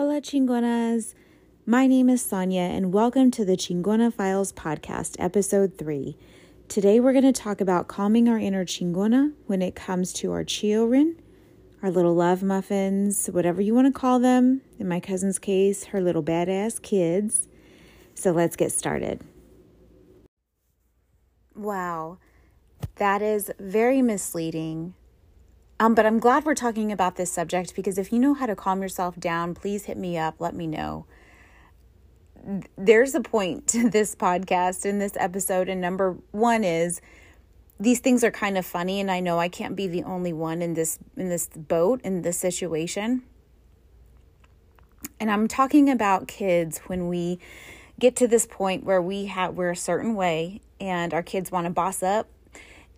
Hola, chingonas. My name is Sonia, and welcome to the Chingona Files Podcast, Episode 3. Today, we're going to talk about calming our inner chingona when it comes to our children, our little love muffins, whatever you want to call them. In my cousin's case, her little badass kids. So, let's get started. Wow, that is very misleading um, but I'm glad we're talking about this subject because if you know how to calm yourself down, please hit me up. Let me know. There's a point to this podcast in this episode, and number one is these things are kind of funny, and I know I can't be the only one in this in this boat in this situation. And I'm talking about kids when we get to this point where we have we're a certain way, and our kids want to boss up,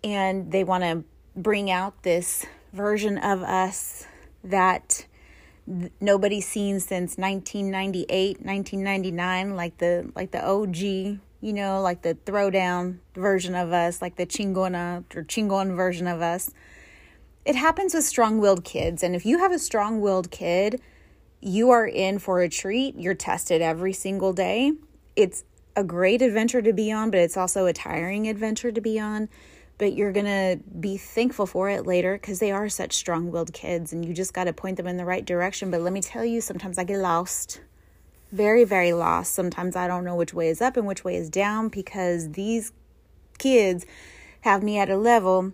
and they want to bring out this version of us that nobody's seen since 1998 1999 like the like the og you know like the throwdown version of us like the chingona or chingon version of us. It happens with strong-willed kids and if you have a strong-willed kid you are in for a treat. You're tested every single day. It's a great adventure to be on but it's also a tiring adventure to be on but you're going to be thankful for it later because they are such strong willed kids and you just got to point them in the right direction. But let me tell you, sometimes I get lost. Very, very lost. Sometimes I don't know which way is up and which way is down because these kids have me at a level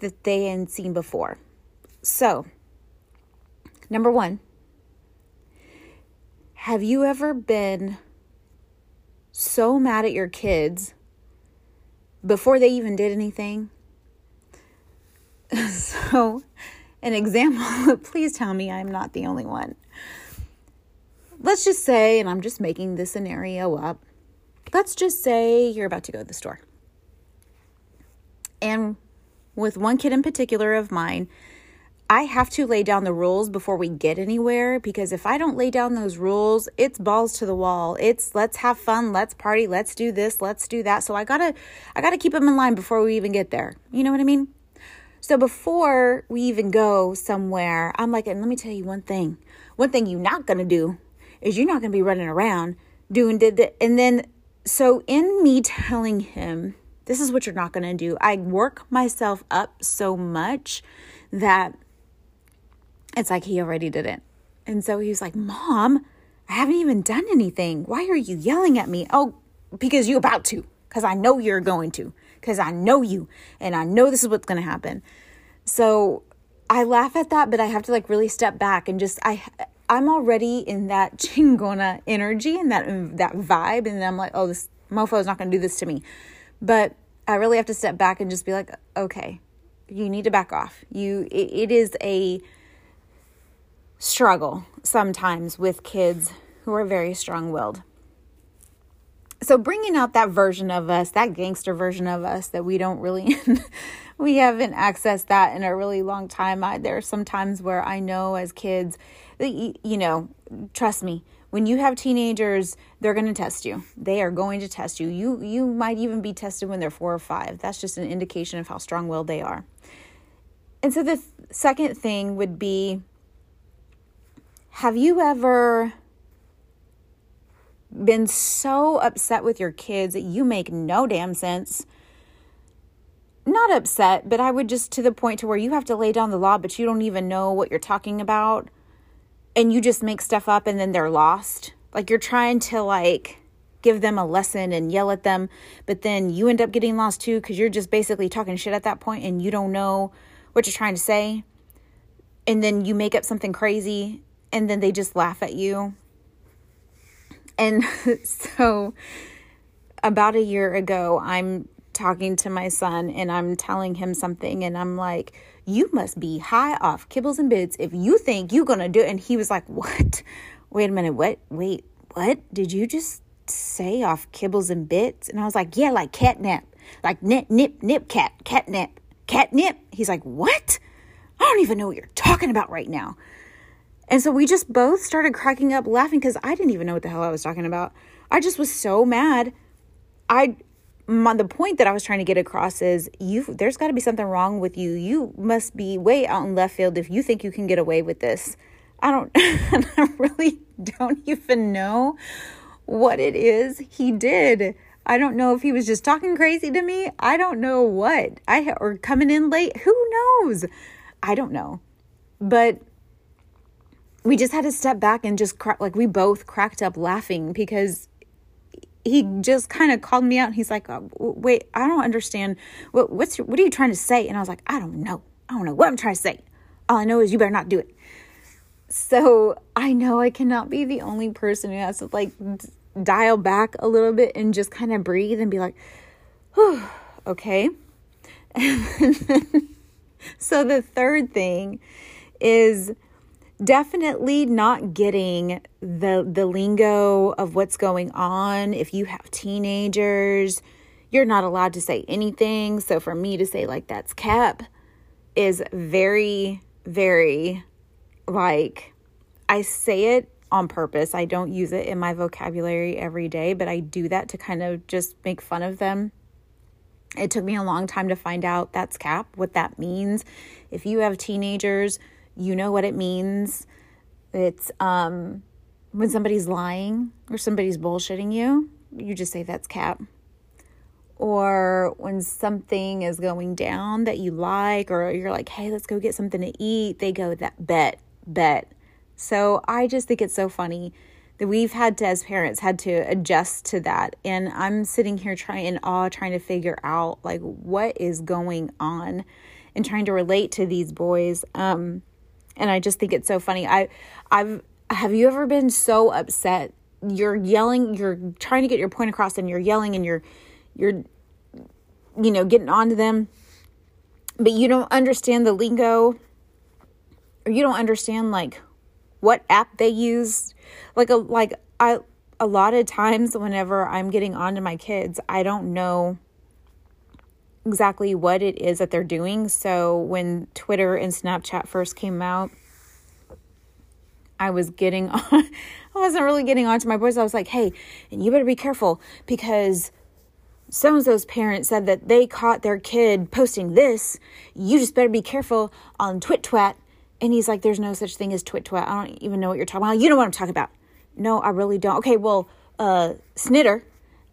that they hadn't seen before. So, number one, have you ever been so mad at your kids before they even did anything. so, an example, please tell me I'm not the only one. Let's just say, and I'm just making this scenario up, let's just say you're about to go to the store. And with one kid in particular of mine, I have to lay down the rules before we get anywhere because if I don't lay down those rules, it's balls to the wall. It's let's have fun, let's party, let's do this, let's do that. So I got to I got to keep them in line before we even get there. You know what I mean? So before we even go somewhere, I'm like, and let me tell you one thing. One thing you're not going to do is you're not going to be running around doing did the, and then so in me telling him this is what you're not going to do, I work myself up so much that it's like he already did it. And so he was like, Mom, I haven't even done anything. Why are you yelling at me? Oh, because you're about to, because I know you're going to, because I know you, and I know this is what's going to happen. So I laugh at that, but I have to like really step back and just, I, I'm already in that chingona energy and that um, that vibe, and then I'm like, oh, this mofo is not going to do this to me. But I really have to step back and just be like, okay, you need to back off. You, it, it is a struggle sometimes with kids who are very strong willed. So, bringing out that version of us, that gangster version of us that we don't really, we haven't accessed that in a really long time. I, there are some times where I know as kids, you know, trust me, when you have teenagers, they're going to test you. They are going to test you. You you might even be tested when they're 4 or 5. That's just an indication of how strong-willed they are. And so the th- second thing would be have you ever been so upset with your kids that you make no damn sense? Not upset, but I would just to the point to where you have to lay down the law, but you don't even know what you're talking about. And you just make stuff up and then they're lost. Like you're trying to like give them a lesson and yell at them, but then you end up getting lost too because you're just basically talking shit at that point and you don't know what you're trying to say. And then you make up something crazy and then they just laugh at you. And so, about a year ago, I'm talking to my son and I'm telling him something, and I'm like, You must be high off kibbles and bits if you think you're gonna do it. And he was like, What? Wait a minute, what? Wait, what? Did you just say off kibbles and bits? And I was like, Yeah, like catnip, like nip, nip, nip, cat, catnip, catnip. He's like, What? I don't even know what you're talking about right now. And so we just both started cracking up laughing because I didn't even know what the hell I was talking about. I just was so mad. I my, the point that I was trying to get across is you there's got to be something wrong with you. You must be way out in left field if you think you can get away with this. I don't I really don't even know what it is he did. I don't know if he was just talking crazy to me. I don't know what. I or coming in late. Who knows? I don't know. But we just had to step back and just like we both cracked up laughing because he just kind of called me out. And he's like oh, wait i don't understand. What what's what are you trying to say? And i was like i don't know. I don't know what i'm trying to say. All i know is you better not do it. So i know i cannot be the only person who has to like dial back a little bit and just kind of breathe and be like Whew, okay. So the third thing is definitely not getting the the lingo of what's going on. If you have teenagers you're not allowed to say anything. So for me to say like that's cap is very very like i say it on purpose. I don't use it in my vocabulary every day but i do that to kind of just make fun of them. It took me a long time to find out that's cap what that means. If you have teenagers you know what it means. It's um, when somebody's lying or somebody's bullshitting you, you just say that's cap. Or when something is going down that you like, or you're like, hey, let's go get something to eat, they go, that bet, bet. So I just think it's so funny that we've had to, as parents, had to adjust to that. And I'm sitting here trying in awe, trying to figure out like what is going on and trying to relate to these boys. Um, and I just think it's so funny. I I've have you ever been so upset? You're yelling, you're trying to get your point across and you're yelling and you're you're you know, getting onto them, but you don't understand the lingo or you don't understand like what app they use. Like a like I a lot of times whenever I'm getting on to my kids, I don't know exactly what it is that they're doing. So when Twitter and Snapchat first came out, I was getting on, I wasn't really getting on to my boys. I was like, hey, and you better be careful because some of those parents said that they caught their kid posting this. You just better be careful on Twit Twat. And he's like, there's no such thing as Twit Twat. I don't even know what you're talking about. You know what I'm talking about. No, I really don't. Okay, well, uh, Snitter.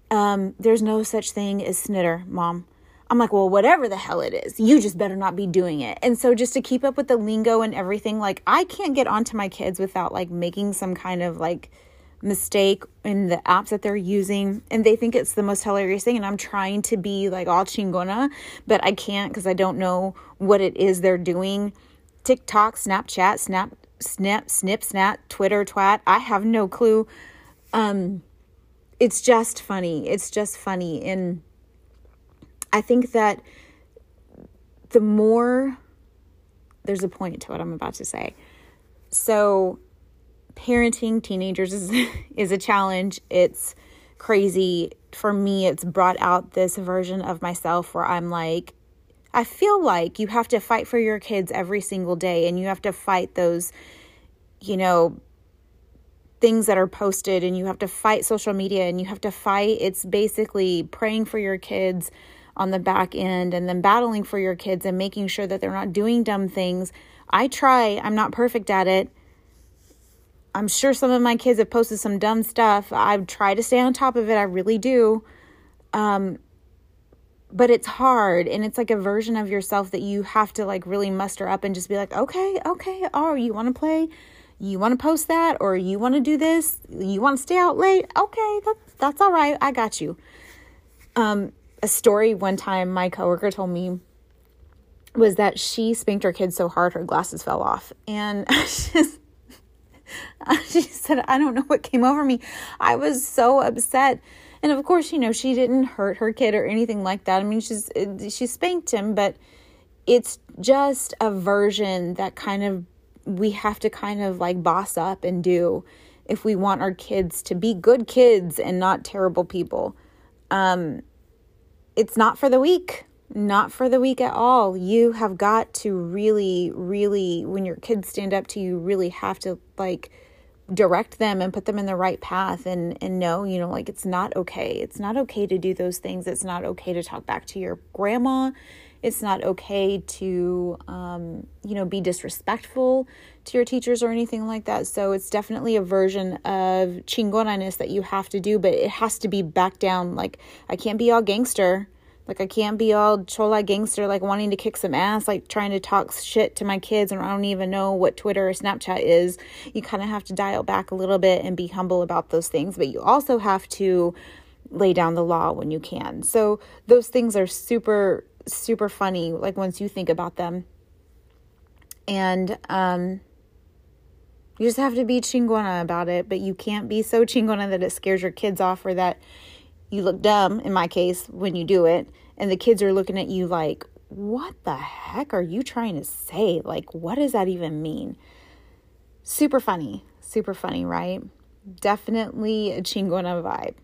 Um, there's no such thing as Snitter, mom. I'm like, well, whatever the hell it is, you just better not be doing it. And so, just to keep up with the lingo and everything, like, I can't get onto my kids without like making some kind of like mistake in the apps that they're using. And they think it's the most hilarious thing. And I'm trying to be like all chingona, but I can't because I don't know what it is they're doing. TikTok, Snapchat, Snap, Snap, Snip, Snap, Twitter, Twat. I have no clue. Um, it's just funny. It's just funny. And, I think that the more there's a point to what I'm about to say. So, parenting teenagers is is a challenge. It's crazy. For me, it's brought out this version of myself where I'm like I feel like you have to fight for your kids every single day and you have to fight those you know things that are posted and you have to fight social media and you have to fight it's basically praying for your kids on the back end and then battling for your kids and making sure that they're not doing dumb things. I try, I'm not perfect at it. I'm sure some of my kids have posted some dumb stuff. I try to stay on top of it. I really do. Um, but it's hard and it's like a version of yourself that you have to like really muster up and just be like, okay, okay, oh, you want to play? You want to post that or you want to do this? You want to stay out late? Okay, that's that's all right. I got you. Um, a story one time my coworker told me was that she spanked her kid so hard her glasses fell off. And just, she said, I don't know what came over me. I was so upset. And of course, you know, she didn't hurt her kid or anything like that. I mean, she's she spanked him, but it's just a version that kind of we have to kind of like boss up and do if we want our kids to be good kids and not terrible people. Um, it's not for the weak, not for the weak at all. You have got to really, really, when your kids stand up to you, really have to like direct them and put them in the right path and and know you know like it's not okay. It's not okay to do those things. It's not okay to talk back to your grandma. It's not okay to um, you know be disrespectful to your teachers or anything like that. So it's definitely a version of chingonaness that you have to do but it has to be back down. Like i can't be all gangster like I can't be all chola gangster, like wanting to kick some ass, like trying to talk shit to my kids, and I don't even know what Twitter or Snapchat is. You kind of have to dial back a little bit and be humble about those things, but you also have to lay down the law when you can. So those things are super, super funny. Like once you think about them, and um, you just have to be chingona about it, but you can't be so chingona that it scares your kids off or that you look dumb in my case when you do it and the kids are looking at you like what the heck are you trying to say? Like what does that even mean? Super funny. Super funny right? Definitely a chingona vibe